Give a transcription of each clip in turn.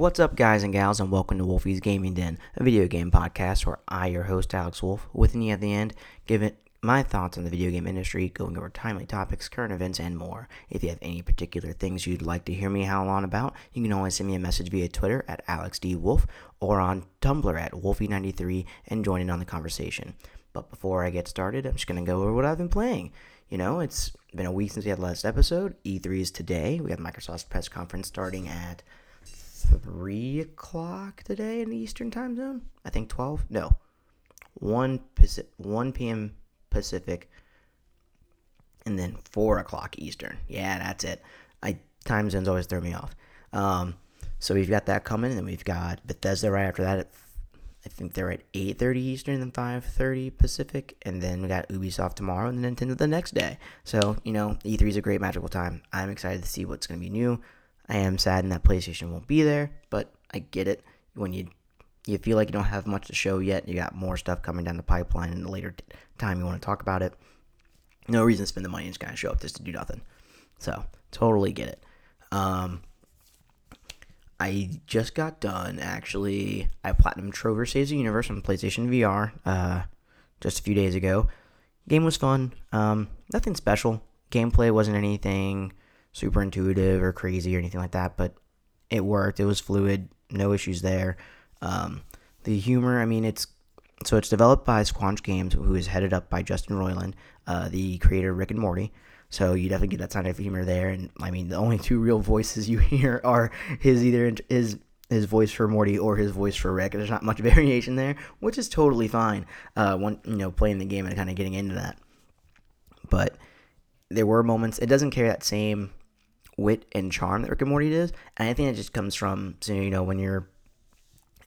What's up, guys and gals, and welcome to Wolfie's Gaming Den, a video game podcast where I, your host, Alex Wolf, with me at the end, give it my thoughts on the video game industry, going over timely topics, current events, and more. If you have any particular things you'd like to hear me howl on about, you can always send me a message via Twitter at AlexDWolf or on Tumblr at Wolfie93 and join in on the conversation. But before I get started, I'm just going to go over what I've been playing. You know, it's been a week since we had the last episode. E3 is today. We have Microsoft's press conference starting at 3 o'clock today in the Eastern time zone. I think 12? No. 1, Pacific, 1 p.m. Pacific, and then 4 o'clock Eastern. Yeah, that's it. I Time zones always throw me off. Um, so we've got that coming, and then we've got Bethesda right after that at I think they're at 8:30 Eastern and 5:30 Pacific, and then we got Ubisoft tomorrow and then Nintendo the next day. So you know, E3 is a great magical time. I'm excited to see what's going to be new. I am saddened that PlayStation won't be there, but I get it. When you you feel like you don't have much to show yet, you got more stuff coming down the pipeline, and a later time you want to talk about it. No reason to spend the money and just kind of show up just to do nothing. So totally get it. Um, I just got done actually. I platinum Trover Saves the Universe on PlayStation VR uh, just a few days ago. Game was fun. Um, nothing special. Gameplay wasn't anything super intuitive or crazy or anything like that, but it worked. It was fluid. No issues there. Um, the humor, I mean, it's so it's developed by Squanch Games, who is headed up by Justin Roiland, uh, the creator of Rick and Morty. So you definitely get that kind of humor there. And I mean, the only two real voices you hear are his either his his voice for Morty or his voice for Rick. There's not much variation there, which is totally fine. Uh, when you know playing the game and kind of getting into that, but there were moments. It doesn't carry that same wit and charm that Rick and Morty does, and I think it just comes from so, you know when you're.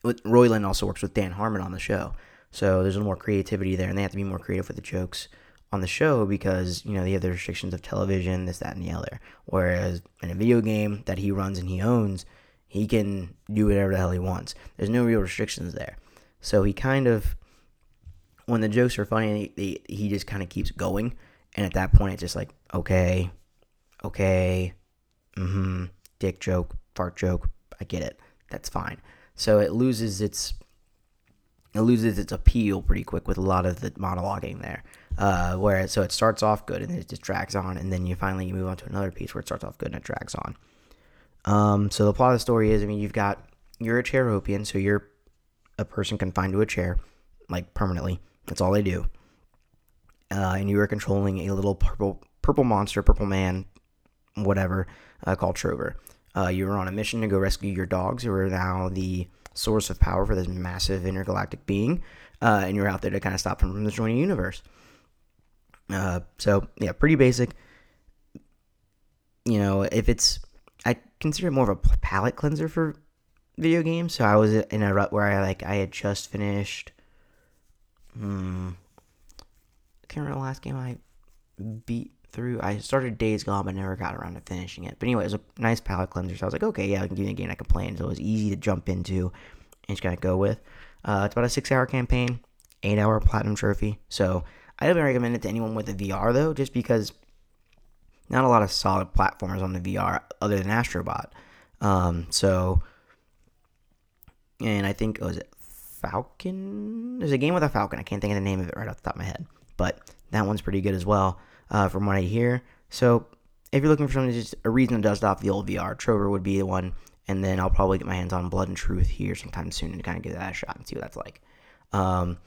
Roiland also works with Dan Harmon on the show, so there's a little more creativity there, and they have to be more creative with the jokes on the show because you know they have the restrictions of television, this, that, and the other. Whereas in a video game that he runs and he owns, he can do whatever the hell he wants. There's no real restrictions there. So he kind of, when the jokes are funny, he, he just kind of keeps going. And at that point, it's just like, okay, okay, mm-hmm, dick joke, fart joke. I get it. That's fine. So it loses its it loses its appeal pretty quick with a lot of the monologuing there. Uh, where so it starts off good and then it just drags on, and then you finally move on to another piece where it starts off good and it drags on. Um, so the plot of the story is, I mean, you've got you're a Chairorpian, so you're a person confined to a chair, like permanently. That's all they do. Uh, and you are controlling a little purple purple monster, purple man, whatever, uh, called Trover. Uh, you are on a mission to go rescue your dogs, who are now the source of power for this massive intergalactic being, uh, and you're out there to kind of stop him from destroying the universe. Uh, so yeah, pretty basic. You know, if it's, I consider it more of a palate cleanser for video games. So I was in a rut where I like I had just finished. Hmm. I can't remember the last game I beat through. I started Days Gone, but never got around to finishing it. But anyway, it was a nice palate cleanser. So I was like, okay, yeah, I can me a game I can play, and so it was easy to jump into and just kind of go with. Uh, it's about a six-hour campaign, eight-hour platinum trophy. So I don't recommend it to anyone with a VR though, just because not a lot of solid platformers on the VR other than Astrobot. Um, so, and I think was it Falcon? There's a game with a Falcon. I can't think of the name of it right off the top of my head, but that one's pretty good as well, uh, from what I hear. So, if you're looking for something just a reason to dust off the old VR, Trover would be the one, and then I'll probably get my hands on Blood and Truth here sometime soon to kind of give that a shot and see what that's like. Um,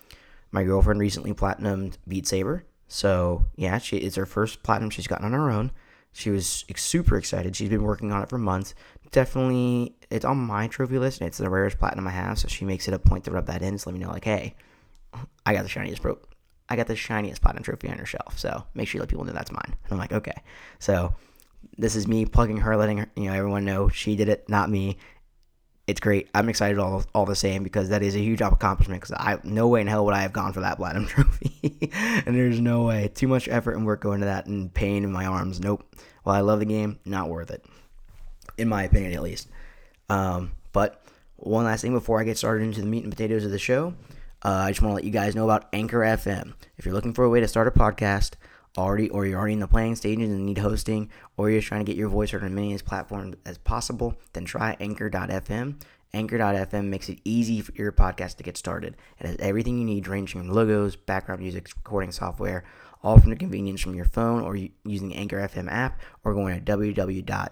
my girlfriend recently platinumed Beat Saber. So, yeah, she it's her first platinum she's gotten on her own. She was super excited. She's been working on it for months. Definitely, it's on my trophy list, and it's the rarest platinum I have. So she makes it a point to rub that in. So let me know, like, hey, I got the shiniest pro, I got the shiniest platinum trophy on her shelf. So make sure you let people know that's mine. And I'm like, okay. So this is me plugging her, letting her, you know, everyone know she did it, not me it's great. I'm excited all all the same because that is a huge accomplishment. Because I no way in hell would I have gone for that platinum trophy, and there's no way. Too much effort and work going to that, and pain in my arms. Nope. While I love the game, not worth it, in my opinion at least. Um, but one last thing before I get started into the meat and potatoes of the show, uh, I just want to let you guys know about Anchor FM. If you're looking for a way to start a podcast, already, or you're already in the planning stages and need hosting, or you're just trying to get your voice heard on as many platforms as possible, then try Anchor.fm. Anchor.fm makes it easy for your podcast to get started. It has everything you need, ranging from logos, background music, recording software, all from the convenience from your phone or using the Anchor FM app or going to www.anchor.fm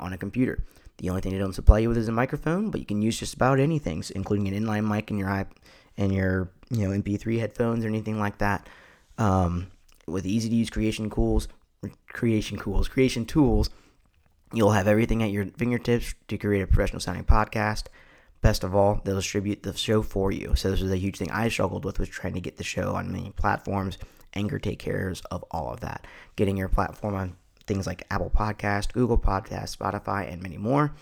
on a computer. The only thing they don't supply you with is a microphone, but you can use just about anything, so including an inline mic in your iP- and your you know MP3 headphones or anything like that. Um, with easy to use creation tools, creation tools, creation tools, you'll have everything at your fingertips to create a professional sounding podcast. Best of all, they'll distribute the show for you. So this was a huge thing I struggled with was trying to get the show on many platforms. Anchor take cares of all of that. Getting your platform on things like Apple Podcast, Google Podcast, Spotify, and many more.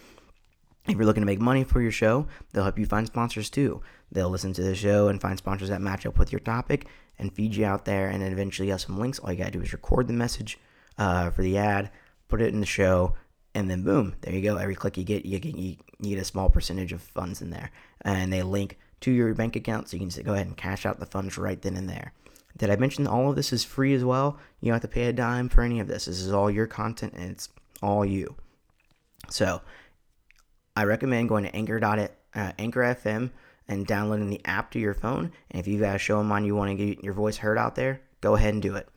If you're looking to make money for your show, they'll help you find sponsors too. They'll listen to the show and find sponsors that match up with your topic and feed you out there. And eventually, you have some links. All you gotta do is record the message uh, for the ad, put it in the show, and then boom, there you go. Every click you get, you get, you get a small percentage of funds in there, and they link to your bank account, so you can just go ahead and cash out the funds right then and there. Did I mention all of this is free as well? You don't have to pay a dime for any of this. This is all your content, and it's all you. So, I recommend going to Anchor. Uh, Anchor FM and downloading the app to your phone. And if you've got a show in mind you want to get your voice heard out there, go ahead and do it.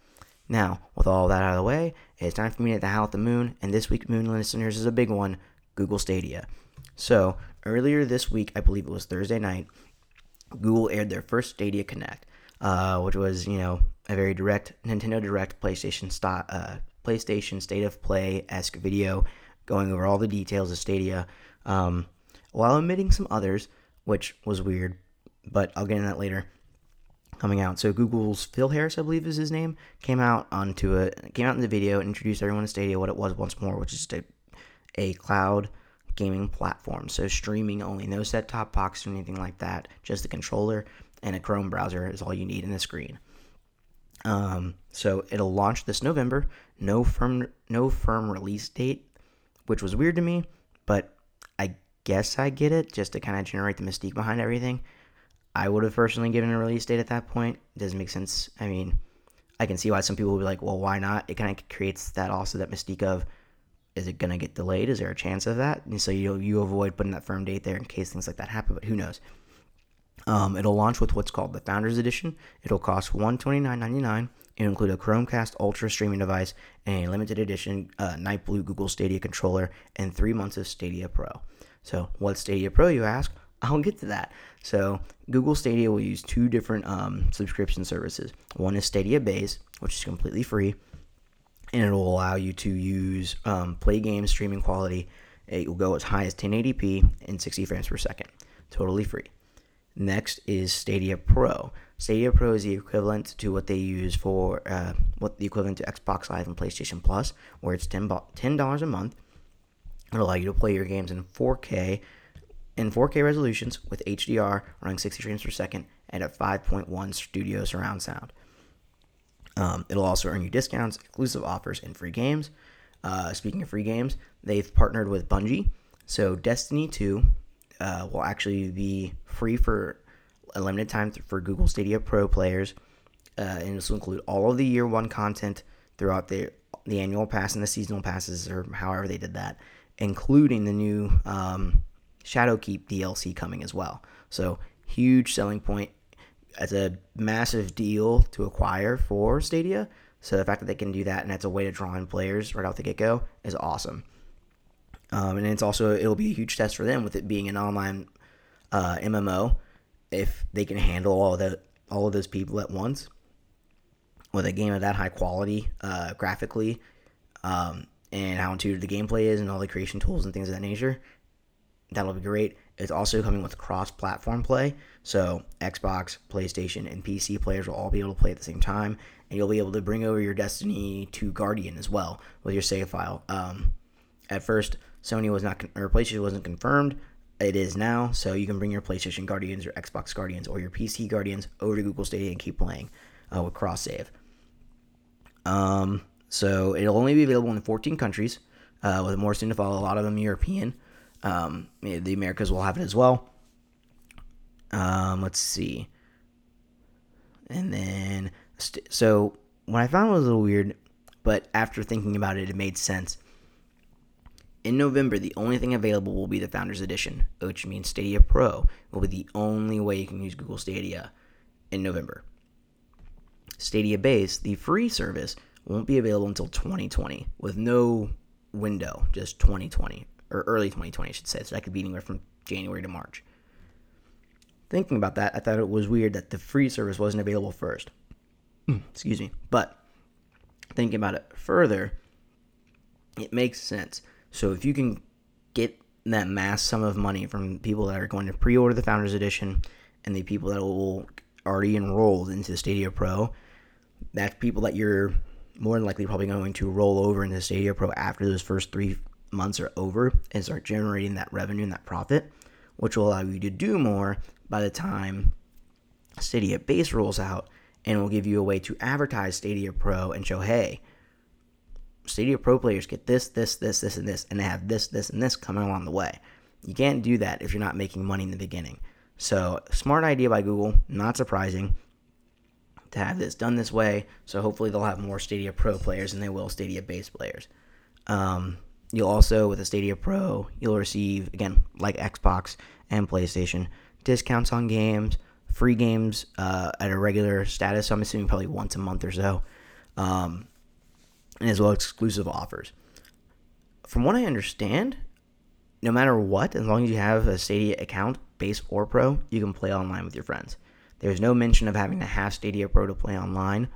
Now, with all that out of the way, it's time for me to howl at the moon, and this week, Moon listeners, is a big one Google Stadia. So, earlier this week, I believe it was Thursday night, Google aired their first Stadia Connect, uh, which was, you know, a very direct Nintendo Direct PlayStation, st- uh, PlayStation State of Play esque video going over all the details of Stadia, um, while omitting some others, which was weird, but I'll get into that later coming out. So Google's Phil Harris, I believe is his name, came out onto a came out in the video and introduced everyone to Stadia what it was once more, which is a, a cloud gaming platform. So streaming only, no set top box or anything like that. Just the controller and a Chrome browser is all you need in the screen. Um, so it'll launch this November. No firm no firm release date, which was weird to me, but I guess I get it just to kind of generate the mystique behind everything. I would have personally given a release date at that point. It doesn't make sense. I mean, I can see why some people would be like, well, why not? It kind of creates that also that mystique of, is it going to get delayed? Is there a chance of that? And so you you avoid putting that firm date there in case things like that happen, but who knows? Um, it'll launch with what's called the Founders Edition. It'll cost $129.99. It'll include a Chromecast Ultra streaming device and a limited edition uh, Night Blue Google Stadia controller and three months of Stadia Pro. So, what's Stadia Pro, you ask? I'll get to that. So, Google Stadia will use two different um, subscription services. One is Stadia Base, which is completely free, and it will allow you to use um, play games streaming quality. It will go as high as 1080p and 60 frames per second, totally free. Next is Stadia Pro. Stadia Pro is the equivalent to what they use for uh, what the equivalent to Xbox Live and PlayStation Plus, where it's ten dollars a month. It'll allow you to play your games in 4K in 4K resolutions with HDR running 60 frames per second and a 5.1 studio surround sound. Um, it'll also earn you discounts, exclusive offers, and free games. Uh, speaking of free games, they've partnered with Bungie. So Destiny 2 uh, will actually be free for a limited time for Google Stadia Pro players. Uh, and this will include all of the year one content throughout the the annual pass and the seasonal passes, or however they did that, including the new um, Shadowkeep DLC coming as well. So huge selling point. It's a massive deal to acquire for Stadia. So the fact that they can do that and that's a way to draw in players right off the get go is awesome. Um, and it's also it'll be a huge test for them with it being an online uh, MMO. If they can handle all of the all of those people at once with a game of that high quality uh, graphically um, and how intuitive the gameplay is and all the creation tools and things of that nature, that'll be great. It's also coming with cross-platform play, so Xbox, PlayStation, and PC players will all be able to play at the same time, and you'll be able to bring over your Destiny 2 Guardian as well with your save file. Um, at first, Sony was not, or PlayStation wasn't confirmed. It is now, so you can bring your PlayStation Guardians, your Xbox Guardians, or your PC Guardians over to Google Stadia and keep playing uh, with cross save. Um, so it'll only be available in 14 countries, uh, with more soon to follow. A lot of them European. Um, the Americas will have it as well. Um, let's see. And then, so what I found was a little weird, but after thinking about it, it made sense. In November, the only thing available will be the Founders Edition, which means Stadia Pro will be the only way you can use Google Stadia in November. Stadia Base, the free service, won't be available until 2020 with no window, just 2020 or early 2020, I should say. So that could be anywhere from January to March. Thinking about that, I thought it was weird that the free service wasn't available first. Hmm. Excuse me. But thinking about it further, it makes sense. So if you can get that mass sum of money from people that are going to pre-order the Founders Edition and the people that will already enrolled into the Stadia Pro, that's people that you're more than likely probably going to roll over into Stadia Pro after those first three months are over and start generating that revenue and that profit, which will allow you to do more by the time Stadia Base rolls out and will give you a way to advertise Stadia Pro and show, hey, Stadia Pro players get this, this, this, this, and this, and they have this, this, and this coming along the way. You can't do that if you're not making money in the beginning. So, smart idea by Google, not surprising to have this done this way. So, hopefully, they'll have more Stadia Pro players than they will Stadia base players. Um, you'll also, with a Stadia Pro, you'll receive, again, like Xbox and PlayStation, discounts on games, free games uh, at a regular status. So, I'm assuming probably once a month or so. Um, and as well exclusive offers. From what I understand, no matter what, as long as you have a Stadia account, base or pro, you can play online with your friends. There's no mention of having to have Stadia Pro to play online.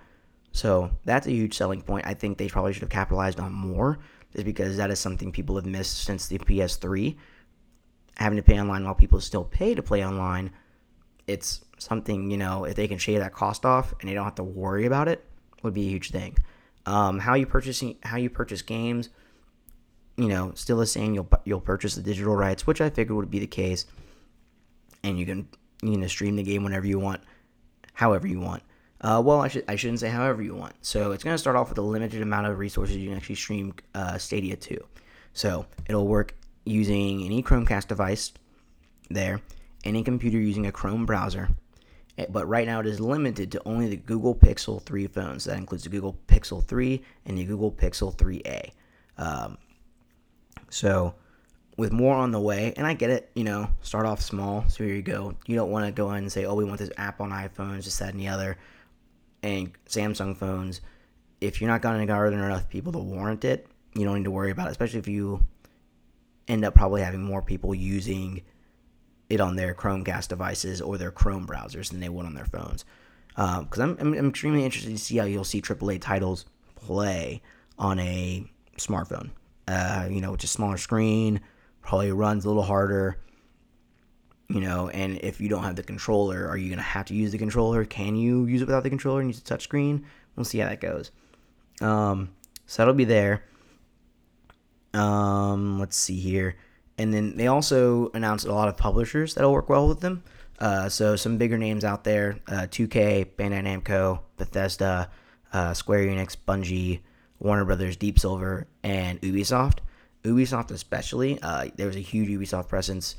So that's a huge selling point. I think they probably should have capitalized on more, just because that is something people have missed since the PS3. Having to pay online while people still pay to play online, it's something, you know, if they can shave that cost off and they don't have to worry about it, would be a huge thing. Um, how you purchasing how you purchase games, you know, still the same. You'll you'll purchase the digital rights, which I figured would be the case, and you can you know stream the game whenever you want, however you want. Uh, well, I should I shouldn't say however you want. So it's going to start off with a limited amount of resources you can actually stream uh, Stadia to. So it'll work using any Chromecast device there, any computer using a Chrome browser, but right now it is limited to only the Google Pixel 3 phones. That includes the Google Pixel 3 and the Google Pixel 3a. Um, so, with more on the way, and I get it, you know, start off small. So here you go. You don't want to go in and say, oh, we want this app on iPhones, this, that, and the other, and Samsung phones. If you're not going to garner enough people to warrant it, you don't need to worry about it, especially if you end up probably having more people using it on their Chromecast devices or their Chrome browsers than they would on their phones. Because um, I'm, I'm, extremely interested to see how you'll see AAA titles play on a smartphone. Uh, you know, just smaller screen, probably runs a little harder. You know, and if you don't have the controller, are you gonna have to use the controller? Can you use it without the controller and use the touchscreen? We'll see how that goes. Um, so that'll be there. Um, let's see here. And then they also announced a lot of publishers that'll work well with them. Uh, so some bigger names out there: uh, 2K, Bandai Namco, Bethesda, uh, Square Enix, Bungie, Warner Brothers, Deep Silver, and Ubisoft. Ubisoft especially, uh, there was a huge Ubisoft presence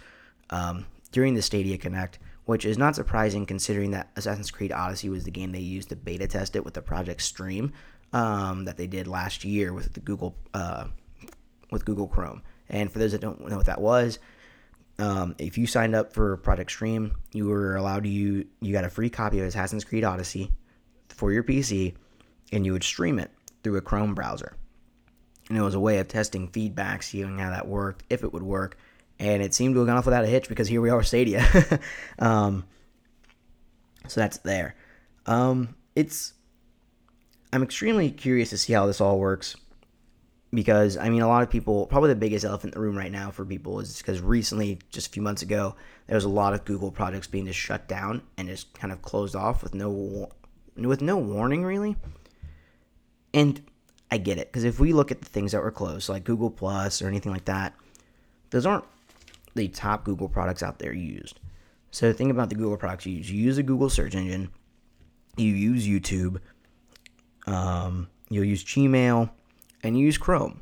um, during the Stadia Connect, which is not surprising considering that Assassin's Creed Odyssey was the game they used to beta test it with the Project Stream um, that they did last year with the Google uh, with Google Chrome. And for those that don't know what that was, um, if you signed up for Project Stream, you were allowed to you you got a free copy of Assassin's Creed Odyssey for your PC, and you would stream it through a Chrome browser. And it was a way of testing feedback, seeing how that worked, if it would work. And it seemed to have gone off without a hitch because here we are, Stadia. um, so that's there. Um, it's I'm extremely curious to see how this all works because I mean, a lot of people, probably the biggest elephant in the room right now for people is because recently, just a few months ago, there was a lot of Google projects being just shut down and just kind of closed off with no with no warning, really. And I get it because if we look at the things that were closed, like Google Plus or anything like that, those aren't the top Google products out there used. So think about the Google products you use. You use a Google search engine. You use YouTube. Um, you'll use Gmail and use Chrome.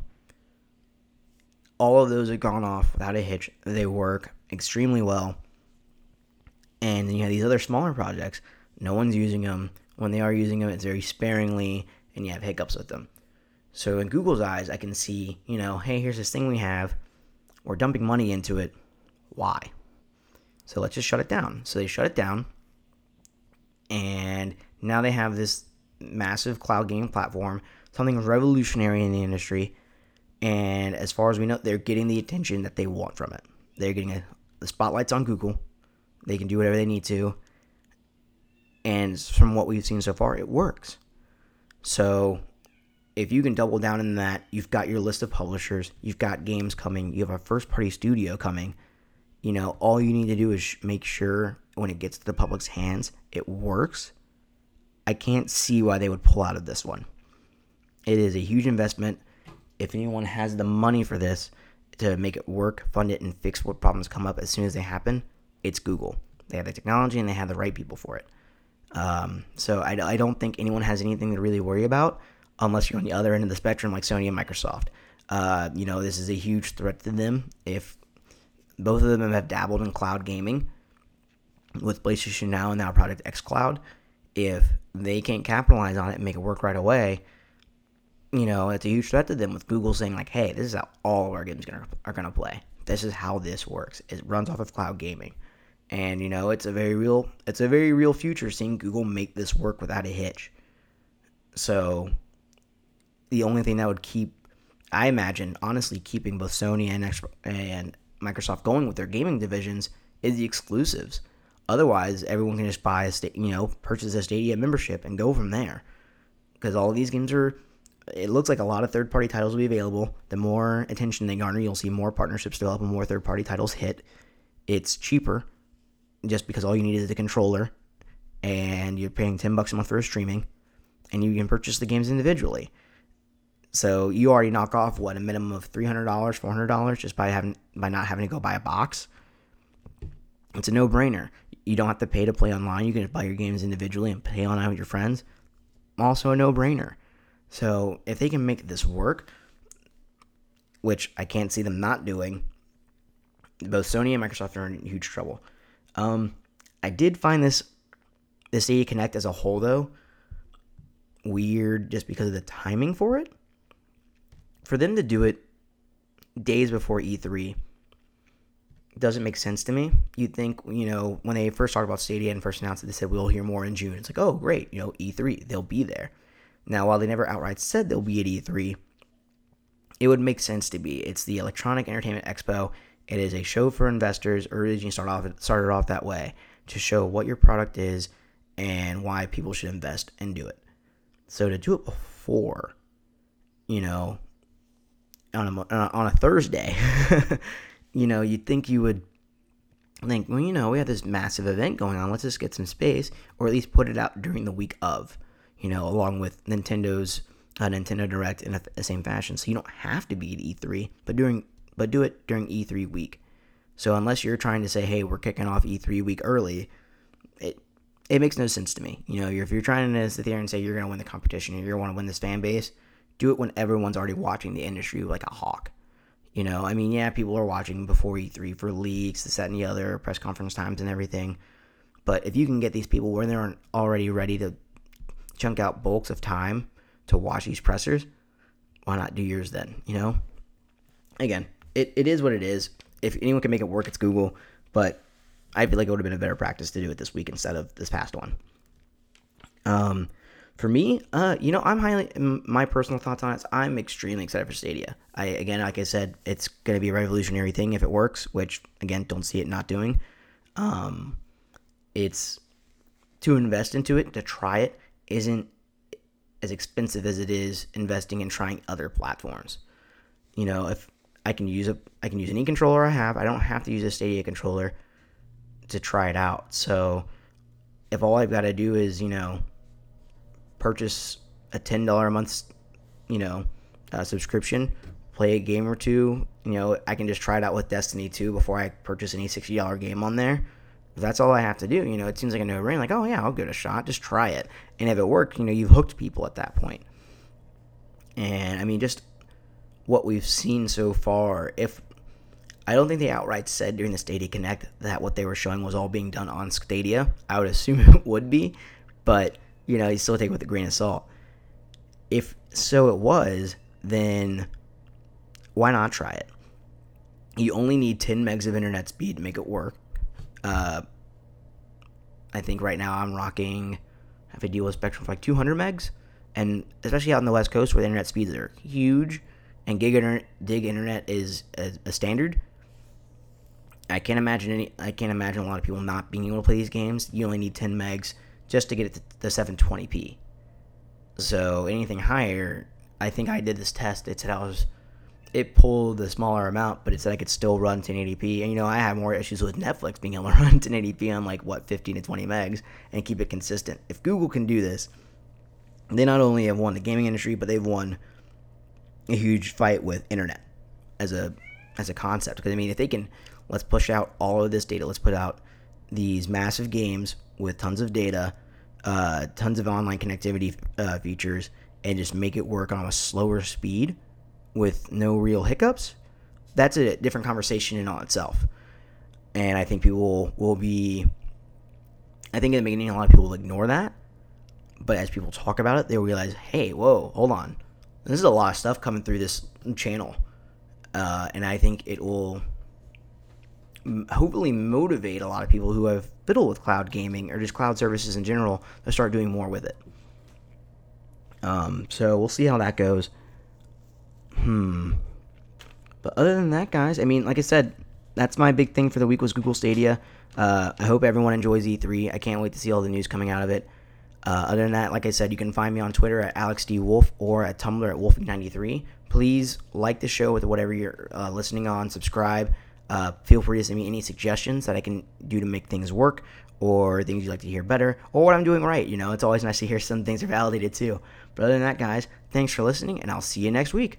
All of those have gone off without a hitch. They work extremely well. And then you have these other smaller projects. No one's using them. When they are using them, it's very sparingly. and you have hiccups with them. So in Google's eyes, I can see, you know, hey, here's this thing we have. We're dumping money into it. Why? So let's just shut it down. So they shut it down. And now they have this massive cloud gaming platform, something revolutionary in the industry. And as far as we know, they're getting the attention that they want from it. They're getting a, the spotlights on Google. They can do whatever they need to. And from what we've seen so far, it works. So if you can double down in that, you've got your list of publishers, you've got games coming, you have a first party studio coming. You know, all you need to do is make sure when it gets to the public's hands, it works. I can't see why they would pull out of this one. It is a huge investment. If anyone has the money for this to make it work, fund it, and fix what problems come up as soon as they happen, it's Google. They have the technology and they have the right people for it. Um, so I, I don't think anyone has anything to really worry about unless you're on the other end of the spectrum like Sony and Microsoft. Uh, you know, this is a huge threat to them. If both of them have dabbled in cloud gaming with PlayStation Now and now Project xCloud, if they can't capitalize on it and make it work right away, you know, it's a huge threat to them with Google saying like, "Hey, this is how all of our games gonna, are gonna play. This is how this works. It runs off of cloud gaming." And you know, it's a very real it's a very real future seeing Google make this work without a hitch. So the only thing that would keep I imagine honestly keeping both Sony and and Microsoft going with their gaming divisions is the exclusives. Otherwise, everyone can just buy a you know purchase a Stadia membership and go from there. Because all of these games are, it looks like a lot of third party titles will be available. The more attention they garner, you'll see more partnerships develop and more third party titles hit. It's cheaper just because all you need is the controller and you're paying 10 bucks a month for streaming and you can purchase the games individually. So you already knock off what a minimum of $300, $400 just by having by not having to go buy a box. It's a no-brainer. You don't have to pay to play online. You can just buy your games individually and play online with your friends. Also a no-brainer. So if they can make this work, which I can't see them not doing, both Sony and Microsoft are in huge trouble. Um, I did find this this Stadia Connect as a whole though weird just because of the timing for it. For them to do it days before E3 doesn't make sense to me. You'd think, you know, when they first talked about Stadia and first announced it, they said we'll hear more in June. It's like, oh, great, you know, E3, they'll be there. Now, while they never outright said they'll be at E3, it would make sense to be. It's the Electronic Entertainment Expo. It is a show for investors. Originally start off started off that way to show what your product is and why people should invest and do it. So to do it before, you know, on a uh, on a Thursday, you know, you'd think you would think, well, you know, we have this massive event going on. Let's just get some space, or at least put it out during the week of, you know, along with Nintendo's uh, Nintendo Direct in a, the same fashion. So you don't have to be at E3, but during but do it during E3 week. So unless you're trying to say, hey, we're kicking off E3 week early, it it makes no sense to me. You know, if you're trying to sit there and say you're going to win the competition, you're going to win this fan base, do it when everyone's already watching the industry like a hawk. You know, I mean, yeah, people are watching before E3 for leaks, the set and the other, press conference times, and everything. But if you can get these people where they're already ready to chunk out bulks of time to watch these pressers, why not do yours then? You know, again, it, it is what it is. If anyone can make it work, it's Google. But I feel like it would have been a better practice to do it this week instead of this past one. Um, for me, uh, you know, I'm highly my personal thoughts on it. I'm extremely excited for Stadia. I again, like I said, it's going to be a revolutionary thing if it works. Which again, don't see it not doing. Um, it's to invest into it to try it isn't as expensive as it is investing in trying other platforms. You know, if I can use a I can use any controller I have. I don't have to use a Stadia controller to try it out. So if all I've got to do is, you know, purchase a ten dollar a month, you know, uh, subscription, play a game or two, you know, I can just try it out with Destiny 2 before I purchase any sixty dollar game on there. That's all I have to do, you know, it seems like a no brainer. Like, oh yeah, I'll give it a shot. Just try it, and if it works, you know, you've hooked people at that point. And I mean, just what we've seen so far, if I don't think they outright said during the Stadia Connect that what they were showing was all being done on Stadia. I would assume it would be, but you know, you still take it with a grain of salt. if so it was, then why not try it? You only need 10 megs of internet speed to make it work. Uh, I think right now I'm rocking, have a deal with Spectrum for like 200 megs, and especially out in the West Coast where the internet speeds are huge, and gig internet, dig internet is a, a standard. I can't imagine any. I can't imagine a lot of people not being able to play these games. You only need 10 megs just to get it to the 720p. So anything higher, I think I did this test. It said I was, it pulled the smaller amount, but it said I could still run 1080p. And you know, I have more issues with Netflix being able to run 1080p on like what 15 to 20 megs and keep it consistent. If Google can do this, they not only have won the gaming industry, but they've won a huge fight with internet as a as a concept. Because I mean, if they can, let's push out all of this data. Let's put out these massive games with tons of data, uh, tons of online connectivity uh, features, and just make it work on a slower speed with no real hiccups. That's a different conversation in all itself. And I think people will, will be. I think in the beginning, a lot of people will ignore that. But as people talk about it, they'll realize, hey, whoa, hold on. This is a lot of stuff coming through this channel. Uh, and I think it will hopefully motivate a lot of people who have fiddled with cloud gaming or just cloud services in general to start doing more with it. Um, so we'll see how that goes. Hmm. But other than that, guys, I mean, like I said, that's my big thing for the week was Google Stadia. Uh, I hope everyone enjoys E3. I can't wait to see all the news coming out of it. Uh, other than that, like I said, you can find me on Twitter at AlexDWolf or at Tumblr at Wolfie93. Please like the show with whatever you're uh, listening on, subscribe. Uh, feel free to send me any suggestions that I can do to make things work or things you'd like to hear better or what I'm doing right. You know, it's always nice to hear some things are validated too. But other than that, guys, thanks for listening and I'll see you next week.